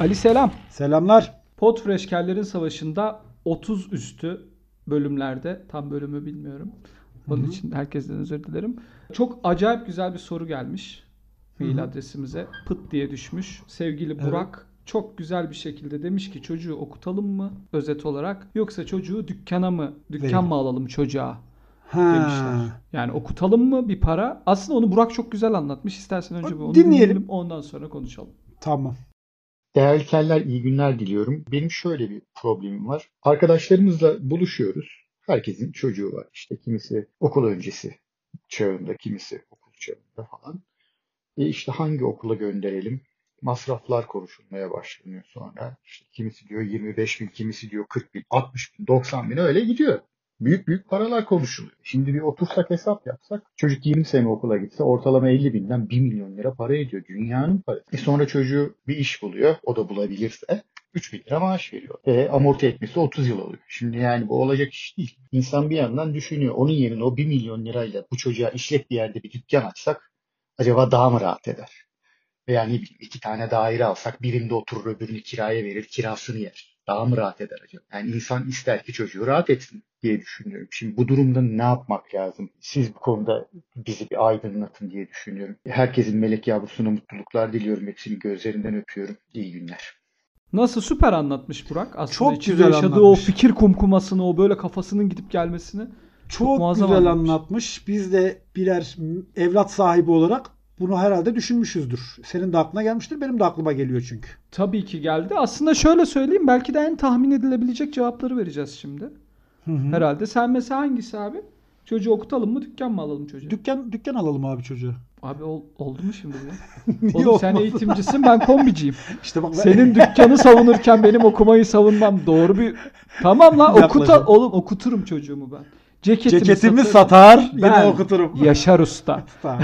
Ali selam. Selamlar. Podfresh Savaşı'nda 30 üstü bölümlerde tam bölümü bilmiyorum. Onun Hı-hı. için herkesten özür dilerim. Çok acayip güzel bir soru gelmiş mail Hı-hı. adresimize. Pıt diye düşmüş. Sevgili Burak evet. çok güzel bir şekilde demiş ki çocuğu okutalım mı özet olarak yoksa çocuğu dükkana mı dükkan Verin. mı alalım çocuğa ha. demişler. Yani okutalım mı bir para? Aslında onu Burak çok güzel anlatmış. İstersen önce onu dinleyelim. dinleyelim ondan sonra konuşalım. Tamam. Değerli keller iyi günler diliyorum. Benim şöyle bir problemim var. Arkadaşlarımızla buluşuyoruz. Herkesin çocuğu var. İşte kimisi okul öncesi çağında, kimisi okul çağında falan. E işte hangi okula gönderelim? Masraflar konuşulmaya başlanıyor sonra. İşte kimisi diyor 25 bin, kimisi diyor 40 bin, 60 bin, 90 bin öyle gidiyor büyük büyük paralar konuşuluyor. Şimdi bir otursak hesap yapsak çocuk 20 sene okula gitse ortalama 50 binden 1 milyon lira para ediyor. Dünyanın parası. E sonra çocuğu bir iş buluyor. O da bulabilirse 3 bin lira maaş veriyor. E, amorti etmesi 30 yıl oluyor. Şimdi yani bu olacak iş değil. İnsan bir yandan düşünüyor. Onun yerine o 1 milyon lirayla bu çocuğa işlet bir yerde bir dükkan açsak acaba daha mı rahat eder? Veya bileyim iki tane daire alsak birinde oturur öbürünü kiraya verir kirasını yer. Daha mı rahat eder acaba? Yani insan ister ki çocuğu rahat etsin diye düşünüyorum. Şimdi bu durumda ne yapmak lazım? Siz bu konuda bizi bir aydınlatın diye düşünüyorum. Herkesin melek yavrusuna mutluluklar diliyorum. Hepsini gözlerinden öpüyorum. İyi günler. Nasıl süper anlatmış Burak. Aslında çok güzel yaşadığı anlatmış. o fikir kumkumasını, o böyle kafasının gidip gelmesini çok, çok güzel anlatmış. anlatmış. Biz de birer evlat sahibi olarak bunu herhalde düşünmüşüzdür. Senin de aklına gelmiştir. Benim de aklıma geliyor çünkü. Tabii ki geldi. Aslında şöyle söyleyeyim. Belki de en tahmin edilebilecek cevapları vereceğiz şimdi. Hı hı. Herhalde. Sen mesela hangisi abi? Çocuğu okutalım mı dükkan mı alalım çocuğu? Dükkan dükkan alalım abi çocuğu. Abi ol, oldu mu şimdi bu? Oğlum sen eğitimcisin ben kombiciyim. İşte bak ben... Senin dükkanı savunurken benim okumayı savunmam doğru bir... Tamam lan okuta oğlum okuturum çocuğumu ben. Ceketimi, Ceketimi satar ben yine okuturum. Yaşar Usta.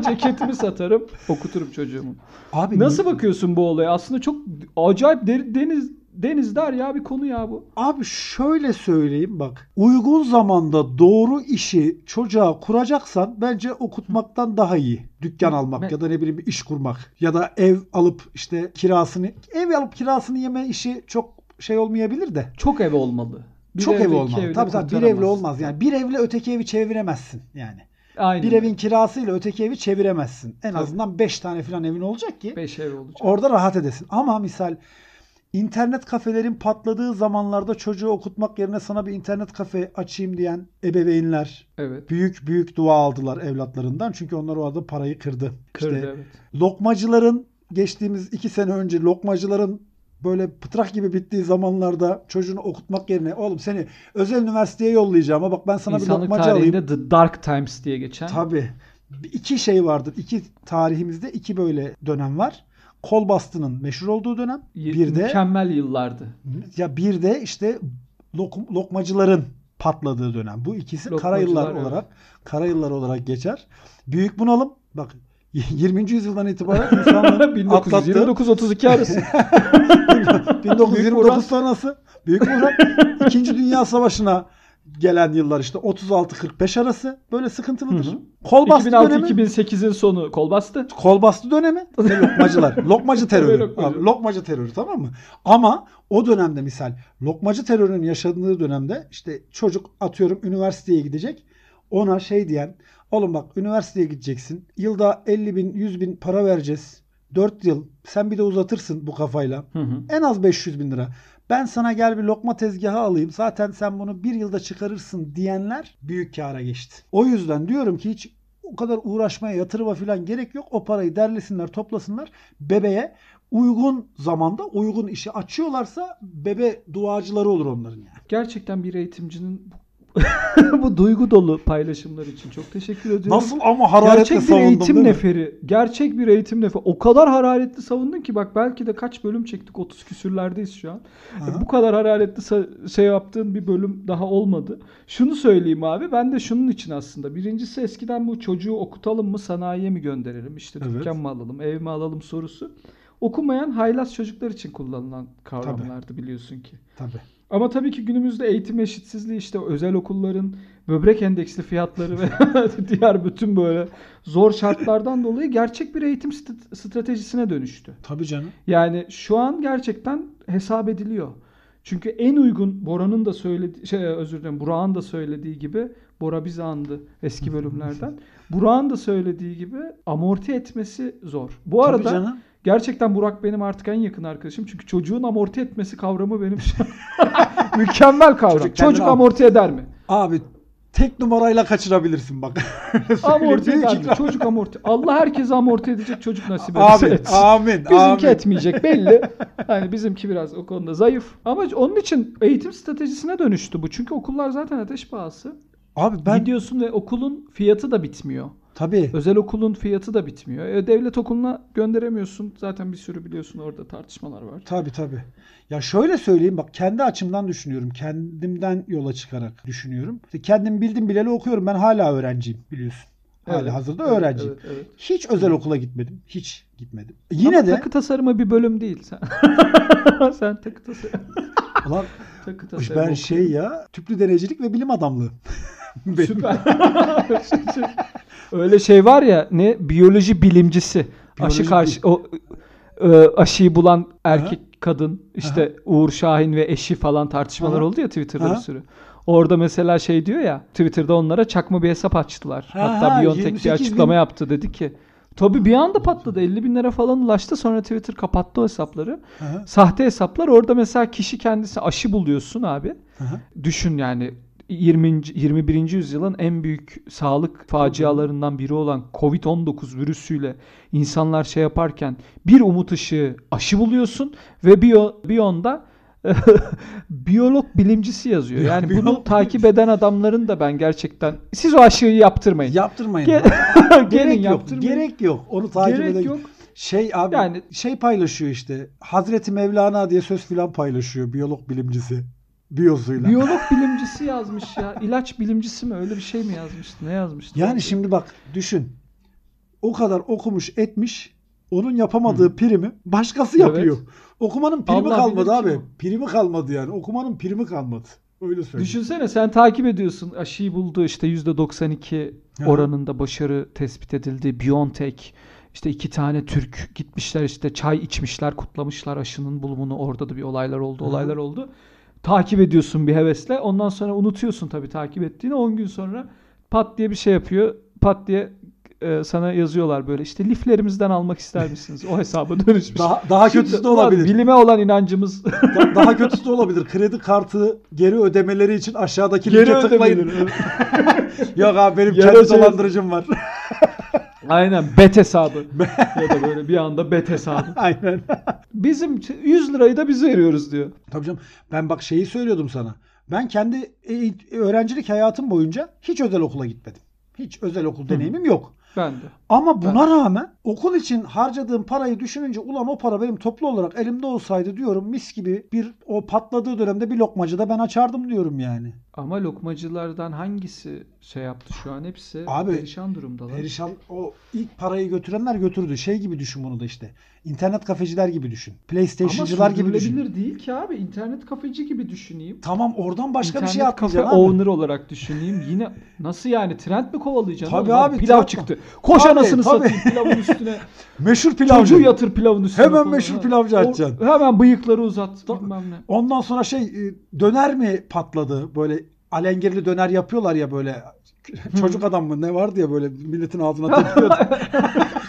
Ceketimi satarım okuturum çocuğumu. Abi Nasıl ne? bakıyorsun bu olaya? Aslında çok acayip deniz denizler ya bir konu ya bu. Abi şöyle söyleyeyim bak. Uygun zamanda doğru işi çocuğa kuracaksan bence okutmaktan daha iyi. Dükkan almak ben... ya da ne bileyim bir iş kurmak ya da ev alıp işte kirasını ev alıp kirasını yeme işi çok şey olmayabilir de. Çok ev olmalı. Bir çok ev olmalı. Tabii tabii bir evli olmaz. Yani bir evle öteki evi çeviremezsin yani. Aynen. Bir evin kirasıyla öteki evi çeviremezsin. En Tabii. azından 5 tane falan evin olacak ki 5 ev olacak. Orada rahat edesin. Ama misal internet kafelerin patladığı zamanlarda çocuğu okutmak yerine sana bir internet kafe açayım diyen ebeveynler evet. büyük büyük dua aldılar evlatlarından. Çünkü onlar o arada parayı kırdı. Kırdı işte, evet. Lokmacıların geçtiğimiz iki sene önce lokmacıların böyle pıtrak gibi bittiği zamanlarda çocuğunu okutmak yerine oğlum seni özel üniversiteye yollayacağım ama bak ben sana İnsanlık bir lokmacı alayım. The Dark Times diye geçen. Tabii. İki şey vardır. İki tarihimizde iki böyle dönem var. Kol bastının meşhur olduğu dönem. Bir de mükemmel yıllardı. Ya bir de işte lok, lokmacıların patladığı dönem. Bu ikisi kara yıllar evet. olarak kara yıllar olarak geçer. Büyük bunalım. Bak 20. yüzyıldan itibaren insanların 1929-32 arası. 1929 sonrası Büyük Murat İkinci Dünya Savaşı'na gelen yıllar işte 36-45 arası böyle sıkıntılıdır. Hı hı. Kol bastı 2006-2008'in sonu kol bastı. Kol bastı dönemi lokmacılar. lokmacı terörü. lokmacı. Abi, lokmacı terörü tamam mı? Ama o dönemde misal lokmacı terörünün yaşadığı dönemde işte çocuk atıyorum üniversiteye gidecek. Ona şey diyen Oğlum bak üniversiteye gideceksin. Yılda 50 bin 100 bin para vereceğiz. 4 yıl. Sen bir de uzatırsın bu kafayla. Hı hı. En az 500 bin lira. Ben sana gel bir lokma tezgahı alayım. Zaten sen bunu bir yılda çıkarırsın diyenler büyük kâra geçti. O yüzden diyorum ki hiç o kadar uğraşmaya, yatırıma falan gerek yok. O parayı derlesinler, toplasınlar. Bebeğe uygun zamanda uygun işi açıyorlarsa bebe duacıları olur onların yani. Gerçekten bir eğitimcinin bu duygu dolu paylaşımlar için çok teşekkür ediyorum. Nasıl ama hararetle Gerçek bir eğitim neferi. Gerçek bir eğitim neferi. O kadar hararetli savundun ki bak belki de kaç bölüm çektik 30 küsürlerdeyiz şu an. E, bu kadar hararetli şey yaptığın bir bölüm daha olmadı. Şunu söyleyeyim abi ben de şunun için aslında. Birincisi eskiden bu çocuğu okutalım mı sanayiye mi gönderelim? İşte evet. dükkan mı alalım ev mi alalım sorusu. Okumayan haylaz çocuklar için kullanılan kavramlardı Tabii. biliyorsun ki. Tabii. Ama tabii ki günümüzde eğitim eşitsizliği işte özel okulların böbrek endeksli fiyatları ve diğer bütün böyle zor şartlardan dolayı gerçek bir eğitim st- stratejisine dönüştü. Tabii canım. Yani şu an gerçekten hesap ediliyor. Çünkü en uygun Bora'nın da söylediği şey özür dilerim Burak'ın da söylediği gibi Bora bizi andı eski bölümlerden. Burak'ın da söylediği gibi amorti etmesi zor. Bu Tabii arada canım. Gerçekten Burak benim artık en yakın arkadaşım. Çünkü çocuğun amorti etmesi kavramı benim mükemmel kavram. Çocuk Çocuk, amorti eder mi? Abi tek numarayla kaçırabilirsin bak. Amorti eder mi? Çocuk amorti. Allah herkese amorti edecek çocuk nasip ederse Amin. etsin. Amin. Bizimki amin. etmeyecek belli. Hani bizimki biraz o konuda zayıf. Ama onun için eğitim stratejisine dönüştü bu. Çünkü okullar zaten ateş pahası. Abi ben Gidiyorsun ve okulun fiyatı da bitmiyor. Tabii Özel okulun fiyatı da bitmiyor. E, devlet okuluna gönderemiyorsun. Zaten bir sürü biliyorsun orada tartışmalar var. Tabii tabii. Ya şöyle söyleyeyim bak kendi açımdan düşünüyorum. Kendimden yola çıkarak düşünüyorum. İşte kendim bildim bileli okuyorum. Ben hala öğrenciyim biliyorsun. Hala Evet, hazırda evet, öğrenciyim. evet, evet. Hiç özel okula gitmedim. Hiç gitmedim. Yine Ama de takı tasarımı bir bölüm değil sen. sen takı tasarımı. ulan takı tasarımı ben okuyorsun. şey ya tüplü deneycilik ve bilim adamlığı. Süper. Öyle şey var ya ne biyoloji bilimcisi. Biyoloji aşı karşı o e, aşıyı bulan erkek kadın işte Uğur Şahin ve eşi falan tartışmalar Aha. oldu ya Twitter'da Aha. bir sürü. Orada mesela şey diyor ya Twitter'da onlara çakma bir hesap açtılar. Ha, Hatta ha, Biontech bir 28 bin. açıklama yaptı dedi ki Tabii bir anda patladı. 50 bin lira falan ulaştı. Sonra Twitter kapattı o hesapları. Aha, Sahte hesaplar. Orada mesela kişi kendisi aşı buluyorsun abi. aha. Düşün yani 20. 21. yüzyılın en büyük sağlık facialarından biri olan Covid-19 virüsüyle insanlar şey yaparken bir umut ışığı aşı buluyorsun ve biyo, biyonda biyolog bilimcisi yazıyor. Ya, Yani biyolog bunu takip eden adamların da ben gerçekten siz o aşıyı yaptırmayın. Yaptırmayın. Ge- Gerek Gelin yok. yaptırmayın. Gerek yok. Onu takip Gerek ede- yok. Şey abi Yani- şey paylaşıyor işte. Hazreti Mevlana diye söz filan paylaşıyor biyolog bilimcisi. Biyosuyla. Biyolog bilimcisi yazmış ya. İlaç bilimcisi mi? Öyle bir şey mi yazmıştı? Ne yazmıştı? Yani şimdi bak düşün. O kadar okumuş etmiş. Onun yapamadığı primi başkası Evet. yapıyor. Okumanın primi Allah kalmadı abi. Primi kalmadı yani. Okumanın primi kalmadı. Öyle söyleyeyim. Düşünsene sen takip ediyorsun aşıyı buldu işte %92 Aha. oranında başarı tespit edildi. BioNTech işte iki tane Türk gitmişler işte çay içmişler kutlamışlar aşının bulumunu orada da bir olaylar oldu olaylar oldu. Takip ediyorsun bir hevesle ondan sonra unutuyorsun tabii takip ettiğini 10 gün sonra pat diye bir şey yapıyor pat diye e, sana yazıyorlar böyle işte liflerimizden almak ister misiniz? O hesaba dönüşmüş. Daha, daha Şimdi, kötüsü de olabilir. Bilime olan inancımız Da- daha kötüsü de olabilir. Kredi kartı geri ödemeleri için aşağıdaki geri linke tıklayın. Yok abi benim Ya da kendi şey- dolandırıcım var. Aynen bet hesabı. ya da böyle bir anda bet hesabı. Aynen. Bizim 100 lirayı da biz veriyoruz diyor. Tabii canım. Ben bak şeyi söylüyordum sana. Ben kendi eğit- öğrencilik hayatım boyunca hiç özel okula gitmedim. Hiç özel okul deneyimim yok. Ben de. Ama buna rağmen okul için harcadığım parayı düşününce ulan o para benim toplu olarak elimde olsaydı diyorum mis gibi bir o patladığı dönemde bir lokmacıda ben açardım diyorum yani. Ama lokmacılardan hangisi şey yaptı şu an? Hepsi Abi, perişan durumdalar. Perişan o ilk parayı götürenler götürdü. Şey gibi düşün bunu da işte. İnternet kafeciler gibi düşün. Ama PlayStation'cılar gibi düşün. sürdürülebilir değil ki abi. İnternet kafeci gibi düşüneyim. Tamam oradan başka İnternet bir şey kafe atlayacaksın abi. owner olarak düşüneyim. Yine nasıl yani trend mi kovalayacaksın? Tabii oğlum? abi, Pilav trend- çıktı. Koş anasını tabii. satayım pilavın üstüne. Meşhur pilavcı. Çocuğu yatır pilavın üstüne. Hemen falan. meşhur pilavcı açacaksın. Hemen bıyıkları uzat. Bilmem ne. Ondan sonra şey e, döner mi patladı? Böyle alengirli döner yapıyorlar ya böyle çocuk adam mı ne vardı ya böyle milletin ağzına tepiyordu.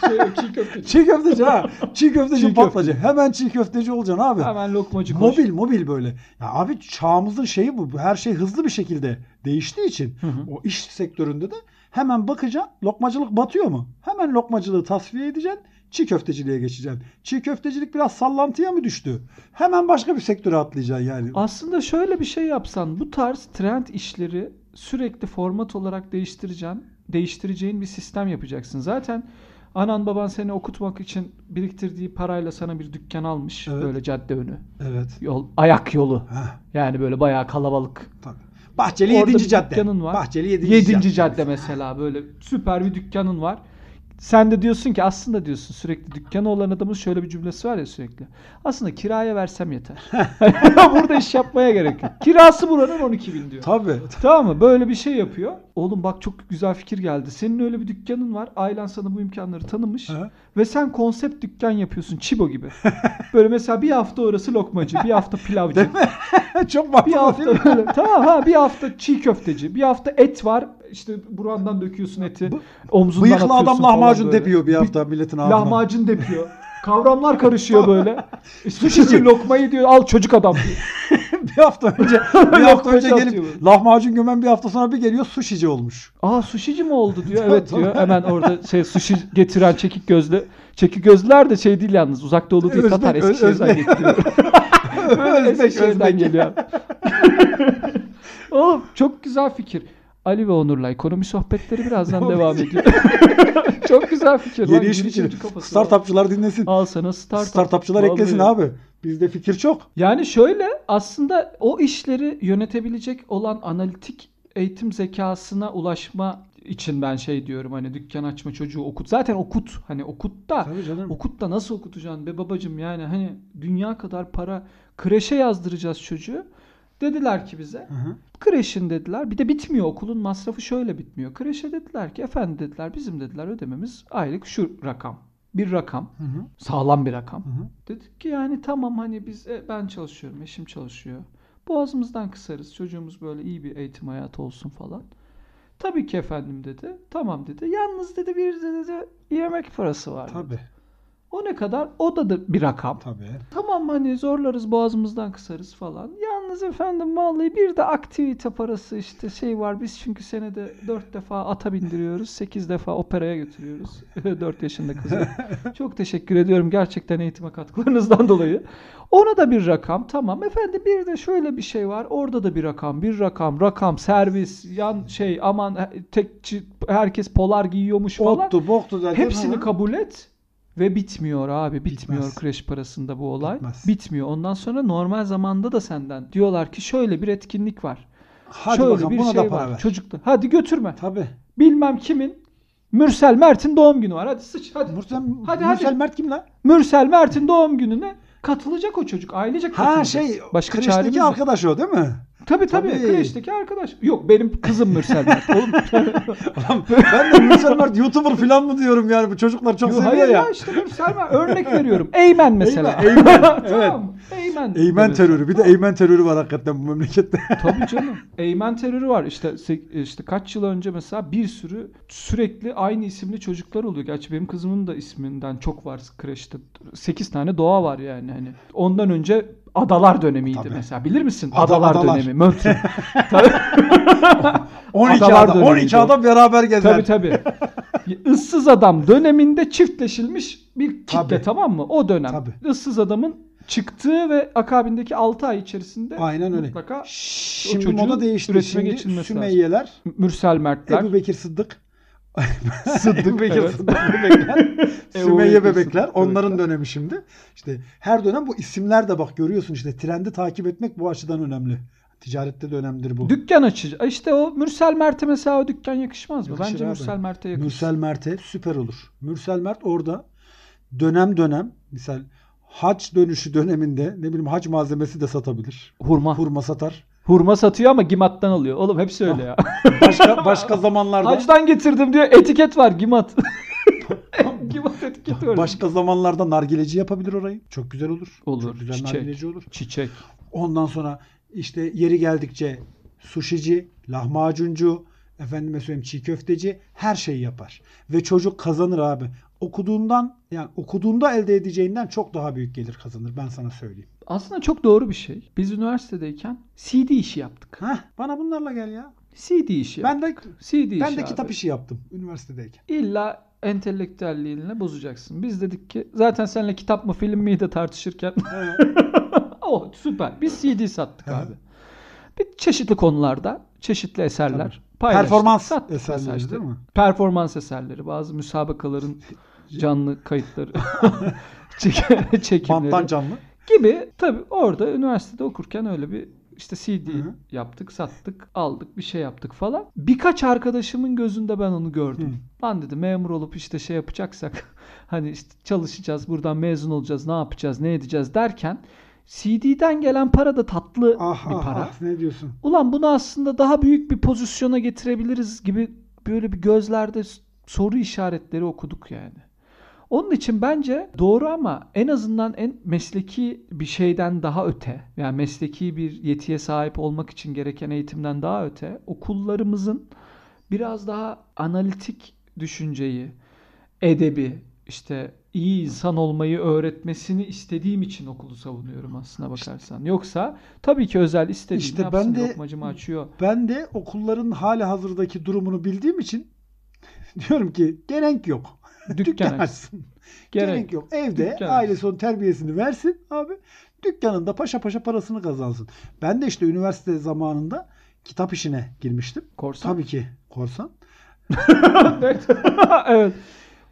Şey, çiğ köfte. çiğ köfteci ha. Çiğ köfteci Çiğ patlayacak. Hemen çiğ köfteci olacaksın abi. Hemen lokmacı koş. Mobil mobil böyle. Ya abi çağımızın şeyi bu. Her şey hızlı bir şekilde değiştiği için Hı hı. o iş sektöründe de hemen bakacaksın lokmacılık batıyor mu? Hemen lokmacılığı tasfiye edeceksin. Çiğ köfteciliğe geçeceksin. Çiğ köftecilik biraz sallantıya mı düştü? Hemen başka bir sektöre atlayacaksın yani. Aslında şöyle bir şey yapsan bu tarz trend işleri sürekli format olarak değiştireceksin. Değiştireceğin bir sistem yapacaksın. Zaten anan baban seni okutmak için biriktirdiği parayla sana bir dükkan almış. Evet. Böyle cadde önü. Evet. Yol, ayak yolu. Heh, Yani böyle bayağı kalabalık. tabii. Bahçeli Orada 7. bir cadde. dükkanın var. Bahçeli 7. 7. cadde mesela böyle süper bir dükkanın var. Sen de diyorsun ki aslında diyorsun sürekli dükkanı olan adamın şöyle bir cümlesi var ya sürekli. Aslında kiraya versem yeter. Burada iş yapmaya gerek yok. Kirası buranın 12 bin diyor. Tabii. Tamam mı? Böyle bir şey yapıyor. Oğlum bak çok güzel fikir geldi. Senin öyle bir dükkanın var. Ailen sana bu imkanları tanımış. Hı. Ve sen konsept dükkan yapıyorsun. Çibo gibi. Böyle mesela bir hafta orası lokmacı. Bir hafta pilavcı. Çok bir mantıklı değil hafta mi? böyle. Tamam ha bir hafta çiğ köfteci. Bir hafta et var. İşte burandan döküyorsun eti. Omzundan Bıyıklı adam lahmacun böyle. depiyor bir hafta milletin ağzına. Lahmacun depiyor. Kavramlar karışıyor böyle. Sushici lokmayı diyor al çocuk adam diyor. bir hafta önce bir hafta önce gelip böyle. lahmacun gömen bir hafta sonra bir geliyor sushici olmuş. Aa sushici mi oldu diyor. Evet diyor. Hemen orada şey sushi getiren çekik gözlü. Çekik gözlüler de şey değil yalnız. Uzak doğulu değil. Özbek, Katar Eskişehir'den getiriyor. Özbek, Eskişehir'den geliyor. Oğlum çok güzel fikir. Ali ve Onur'la ekonomi sohbetleri birazdan Devam ediyor. çok güzel fikir. Yeni iş var. Startupçılar dinlesin. Al sana startup. Startupçılar Vallahi. eklesin abi. Bizde fikir çok. Yani şöyle aslında o işleri yönetebilecek olan analitik eğitim zekasına ulaşma için ben şey diyorum hani dükkan açma çocuğu okut. Zaten okut hani okut da okut da nasıl okutacaksın be babacım yani hani dünya kadar para kreşe yazdıracağız çocuğu. Dediler ki bize Hı hı. kreşin dediler bir de bitmiyor okulun masrafı şöyle bitmiyor. Kreşe dediler ki efendim dediler bizim dediler ödememiz aylık şu rakam. Bir rakam. Hı hı. Sağlam bir rakam. Hı hı. Dedik ki yani tamam hani biz e, ben çalışıyorum, eşim çalışıyor. Boğazımızdan kısarız. Çocuğumuz böyle iyi bir eğitim hayatı olsun falan. Tabii ki efendim dedi. Tamam dedi. Yalnız dedi bir de dedi yemek parası var. dedi. Tabii. O ne kadar? O da, da bir rakam. Tabii. Tamam hani zorlarız boğazımızdan kısarız falan. Yalnız efendim vallahi bir de aktivite parası işte şey var. Biz çünkü senede 4 defa ata bindiriyoruz. 8 defa operaya götürüyoruz. 4 yaşında kızı. Çok teşekkür ediyorum gerçekten eğitime katkılarınızdan dolayı. Ona da bir rakam. Tamam efendim bir de şöyle bir şey var. Orada da bir rakam. Bir rakam. Rakam. Servis. Yan şey aman tekçi herkes polar giyiyormuş falan. Ottu boktu derken. Hepsini ha. kabul et ve bitmiyor abi. Bitmiyor Bitmez. kreş parasında bu olay. Bitmez. Bitmiyor. Ondan sonra normal zamanda da senden diyorlar ki şöyle bir etkinlik var. Hadi şöyle bakalım bir buna şey da para var. ver. Çocukta. Hadi götürme. Tabii. Bilmem kimin Mürsel Mert'in doğum günü var. Hadi sıç hadi. Mursel, Hadi, Mursel hadi. Mert kim lan? Mürsel Mert'in doğum gününe katılacak o çocuk. Ailecek Ha katılacak. şey Başka çaremiz kreşteki yok. arkadaş o değil mi? Tabii tabii. Tabii. Kreşteki arkadaş. Yok benim kızım Mürsel Mert. Oğlum. Ben de Mursel Mert YouTuber falan mı diyorum yani bu çocuklar çok Yo, seviyor hayır ya. ya işte Mürsel Mert. Örnek veriyorum. Eymen mesela. Eymen, Eymen, evet. tamam. Eymen. Eymen terörü. Bir de Eymen terörü var hakikaten bu memlekette. Tabii canım. Eymen terörü var. İşte işte kaç yıl önce mesela bir sürü sürekli aynı isimli çocuklar oluyor. Gerçi benim kızımın da isminden çok var kreşte. 8 tane doğa var yani hani. Ondan önce Adalar dönemiydi Tabii. mesela. Bilir misin? Ada- Adalar, Adalar. dönemi. Tabii 12 Adalar adam, dönemiydi 12 o. adam beraber gezer. tabii. tabii. Issız adam döneminde çiftleşilmiş bir kitle Tabii. tamam mı? O dönem. Tabii. Issız adamın çıktığı ve akabindeki 6 ay içerisinde Aynen öyle. mutlaka Şimdi çocuğun moda değişti. Şimdi geçilmesi Sümeyyeler, Mürsel Mertler. Ebu Bekir Sıddık, Sıddık, Bekir evet. Sıddık bebekler, Sümeyye bebekler. Onların dönemi şimdi. İşte her dönem bu isimler de bak görüyorsun işte trendi takip etmek bu açıdan önemli. Ticarette de önemlidir bu. Dükkan açıcı. İşte o Mürsel Mert'e mesela o dükkan yakışmaz mı? Yakışır Bence abi. Mürsel Mert'e yakışır. Mürsel Mert'e süper olur. Mürsel Mert orada dönem dönem misal hac dönüşü döneminde ne bileyim hac malzemesi de satabilir. Hurma. Hurma satar. Hurma satıyor ama Gimat'tan alıyor. Oğlum hepsi öyle ya. Başka başka zamanlarda Hacdan getirdim diyor. Etiket var Gimat. Gimat etiketi var. başka zamanlarda nargileci yapabilir orayı. Çok güzel olur. Olur, Çok güzel çiçek. nargileci olur. Çiçek. Ondan sonra işte yeri geldikçe suşici, lahmacuncu, efendime söyleyeyim çiğ köfteci her şeyi yapar. Ve çocuk kazanır abi. Okuduğundan yani okuduğunda elde edeceğinden çok daha büyük gelir kazanır ben sana söyleyeyim. Aslında çok doğru bir şey. Biz üniversitedeyken CD işi yaptık. Heh, bana bunlarla gel ya. CD işi Ben yaptık. de CD işi ben de abi. kitap işi yaptım üniversitedeyken. İlla entelektüelliğini bozacaksın. Biz dedik ki zaten seninle kitap mı film miydi tartışırken oh süper. Biz CD sattık abi. Bir çeşitli konularda çeşitli eserler paylaştık. Performans eserleri işte. değil mi? Performans eserleri, bazı müsabakaların canlı kayıtları, çek- çekimleri Banttan canlı. gibi tabii orada üniversitede okurken öyle bir işte CD Hı hı. yaptık, sattık, aldık, bir şey yaptık falan. Birkaç arkadaşımın gözünde ben onu gördüm. Lan dedi memur olup işte şey yapacaksak hani işte çalışacağız, buradan mezun olacağız, ne yapacağız, ne edeceğiz derken CD'den gelen para da tatlı Ah bir ah para. ah ne diyorsun? Ulan bunu aslında daha büyük bir pozisyona getirebiliriz gibi böyle bir gözlerde soru işaretleri okuduk yani. Onun için bence doğru ama en azından en mesleki bir şeyden daha öte, yani mesleki bir yetiye sahip olmak için gereken eğitimden daha öte, okullarımızın biraz daha analitik düşünceyi, edebi, işte iyi insan olmayı öğretmesini istediğim için okulu savunuyorum aslına bakarsan. Yoksa tabii ki özel istediğini İşte yapsın, ben de- lokmacımı açıyor. Ben de okulların hali hazırdaki durumunu bildiğim için diyorum ki gerek yok. Dükkan Dükkan aç. açsın. Gerek Gerek yok. Evde Dükkan ailesi onun terbiyesini versin abi. Dükkanında paşa paşa parasını kazansın. Ben de işte üniversite zamanında kitap işine girmiştim. Korsan. Tabii ki korsan. evet.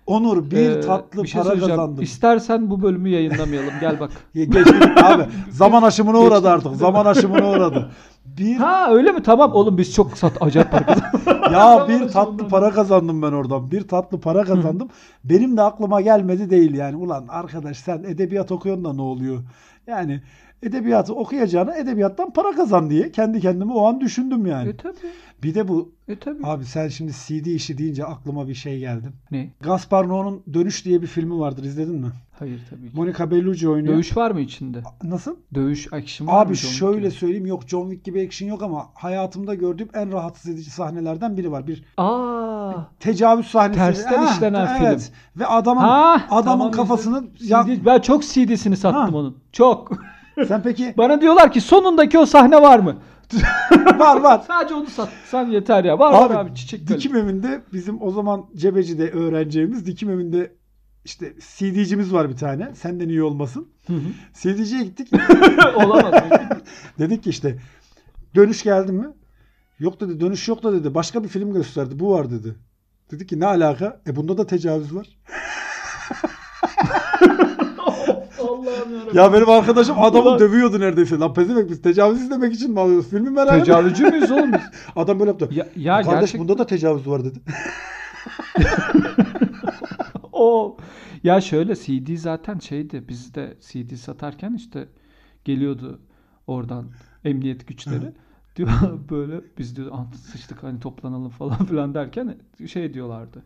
Onur bir Ee, tatlı bir şey para kazandım. İstersen bu bölümü yayınlamayalım. Gel bak. Ya Geçtik abi. Zaman aşımına uğradı Geçtik. artık. Zaman aşımına uğradı. Bir Ha öyle mi? Tamam oğlum biz çok sat acayip para kazandık. ya bir tatlı para kazandım ben oradan. Bir tatlı para kazandım. Benim de aklıma gelmedi değil yani. Ulan arkadaş sen edebiyat okuyorsun da ne oluyor? Yani edebiyatı okuyacağına edebiyattan para kazan diye kendi kendime o an düşündüm yani. e tabii. Bir de bu E tabii. abi sen şimdi CD işi deyince aklıma bir şey geldi. Ne? Gaspar Noé'nun Dönüş diye bir filmi vardır izledin mi? Hayır tabii ki. Monica Bellucci oynuyor. Dövüş var mı içinde? Nasıl? Dövüş action var mı? Abi John Wick şöyle gibi? söyleyeyim yok John Wick gibi action yok ama hayatımda gördüğüm en rahatsız edici sahnelerden biri var. Bir Aa. tecavüz sahnesi. Tersten Ha, işlenen evet. film. Ve adamın Ha, adamın tamam, kafasını izledim. ya, CD ben çok CD'sini sattım Ha. onun. Çok. Sen peki Bana diyorlar ki sonundaki o sahne var mı? var var. Sadece onu satsan yeter ya. Var Abi, var abi çiçek kalem. Dikim evinde bizim o zaman Cebeci'de öğreneceğimiz Dikim evinde işte CD'cimiz var bir tane. Senden iyi olmasın. Hı hı. CD'ciye gittik. Olamaz. Dedik ki işte dönüş geldi mi? Yok dedi dönüş yok da dedi. Başka bir film gösterdi. Bu var dedi. Dedik ki ne alaka? E bunda da tecavüz var. Allah'ım yarabbim. Ya benim arkadaşım adamı Ulan- dövüyordu neredeyse. Lan pezevenk biz tecavüz izlemek için mi alıyoruz? Filmi merak ettim. Tecavüzcü müyüz oğlum biz? Adam böyle yaptı. Ya, ya Kardeş gerçek bunda da tecavüz var dedi. o ya şöyle CD zaten şeydi bizde CD satarken işte geliyordu oradan emniyet güçleri. Diyor böyle biz diyor "Ah, sıçtık hani toplanalım falan filan derken şey diyorlardı.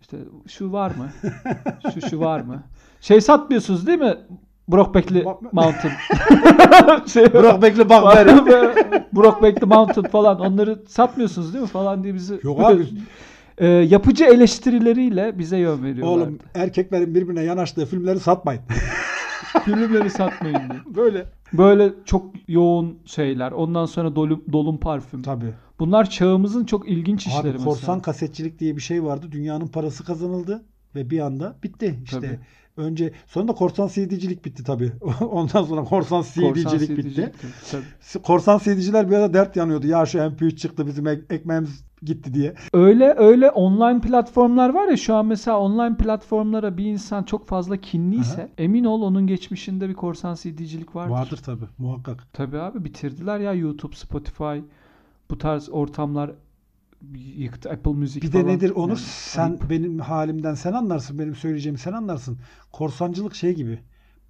İşte şu var mı? Şu şu var mı? Şey satmıyorsunuz değil mi? Brokeback'li Bak- Mountain. şey, Bırak bekle bak ver. Brokeback'li Mountain falan onları satmıyorsunuz değil mi falan diye bizi Yok abi. Ee, yapıcı eleştirileriyle bize yön veriyorlardı. Oğlum erkeklerin birbirine yanaştığı filmleri satmayın. Filmleri satmayın diye. böyle. Böyle çok yoğun şeyler. Ondan sonra dolum, dolum parfüm. Tabii. Bunlar çağımızın çok ilginç işleri Abi mesela. korsan kasetçilik diye bir şey vardı. Dünyanın parası kazanıldı ve bir anda bitti işte. Tabii. Önce sonra da korsan CD'cilik bitti tabii. Ondan sonra korsan Korsan CD'cilik bitti. CD'cilik, tabii. Korsan CD'ciler bir ara dert yanıyordu. Ya şu MP3 çıktı bizim ek- ekmeğimiz gitti diye. Öyle öyle online platformlar var ya şu an mesela online platformlara bir insan çok fazla kinliyse emin ol onun geçmişinde bir korsan CD'cilik vardır. Vardır tabii muhakkak. Tabii abi bitirdiler ya YouTube, Spotify bu tarz ortamlar yıktı Apple Müzik Bir falan. de nedir Onur? Yani sen ayıp. benim halimden sen anlarsın. Benim söyleyeceğimi sen anlarsın. Korsancılık şey gibi.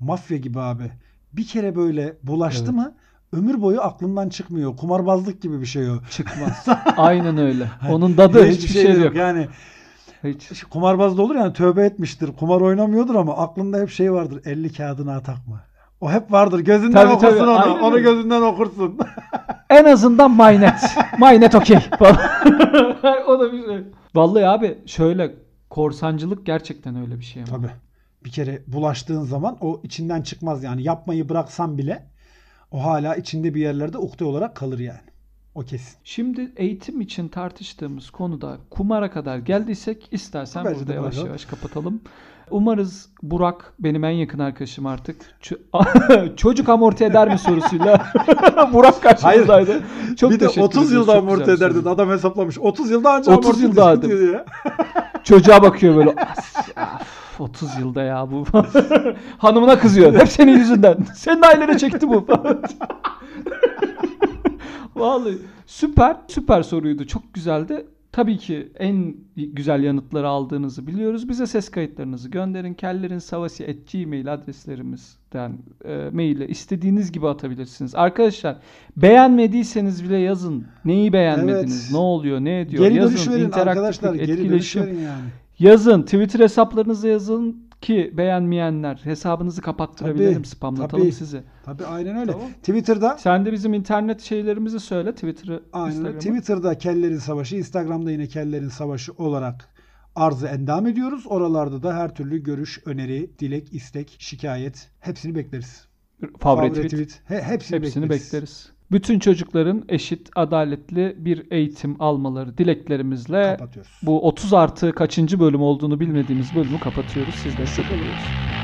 Mafya gibi abi. Bir kere böyle bulaştı Evet. mı ömür boyu aklından çıkmıyor. Kumarbazlık gibi bir şey o. çıkmaz. Aynen öyle. Onun dadı hiçbir, şey, de yok. Yani Hiç. kumarbaz da olur yani tövbe etmiştir. Kumar oynamıyordur ama aklında hep şey vardır. 50 kağıdını atak mı? O hep vardır. Gözünden Tabii, okursun tabii. onu. Aynen Onu gözünden okursun. En azından MyNet. MyNet okey. o da bir şey. Vallahi abi şöyle korsancılık gerçekten öyle bir şey ama. Tabii. Bir kere bulaştığın zaman o içinden çıkmaz yani. Yapmayı bıraksan bile o hala içinde bir yerlerde ukde olarak kalır yani. O kesin. Şimdi eğitim için tartıştığımız konuda kumara kadar geldiysek istersen Bence burada yavaş yavaş kapatalım. Umarız Burak benim en yakın arkadaşım artık Ç- çocuk amorti eder mi sorusuyla Burak karşımızdaydı. Çok bir de teşekkür 30 ediyoruz. yılda amorti eder dedi. Adam hesaplamış. 30 yılda ancak 30 amorti yılda ya. Çocuğa bakıyor böyle. "As- af, 30 yılda ya bu. Hanımına kızıyor. Hep senin yüzünden. Senin ailene çekti bu. Vallahi süper, süper soruydu. Çok güzeldi. Tabii ki en güzel yanıtları aldığınızı biliyoruz. Bize ses kayıtlarınızı gönderin. kellerinsavasi.gmail adreslerimizden e, maille istediğiniz gibi atabilirsiniz. Arkadaşlar beğenmediyseniz bile yazın. Neyi beğenmediniz? Evet. Ne oluyor? Ne ediyor? Geri yazın. dönüş verin arkadaşlar. Geri dönüş verin yani. Yazın. Twitter hesaplarınızı yazın ki beğenmeyenler hesabınızı kapattırabilirim. Tabii, Spamlatalım tabii. sizi. Tabii aynen öyle. Tamam. Twitter'da Sen de bizim internet şeylerimizi söyle. Twitter'ı, Aynen. Twitter'da Kellerin Savaşı, Instagram'da yine Kellerin Savaşı olarak arzı endam ediyoruz. Oralarda da her türlü görüş, öneri, dilek, istek, şikayet hepsini bekleriz. Favori Favori tweet. tweet. He- hepsini, Hepsini bekleriz. bekleriz. Bütün çocukların eşit, adaletli bir eğitim almaları dileklerimizle bu 30 artı kaçıncı bölüm olduğunu bilmediğimiz bölümü kapatıyoruz. Sizleri çok seviyoruz.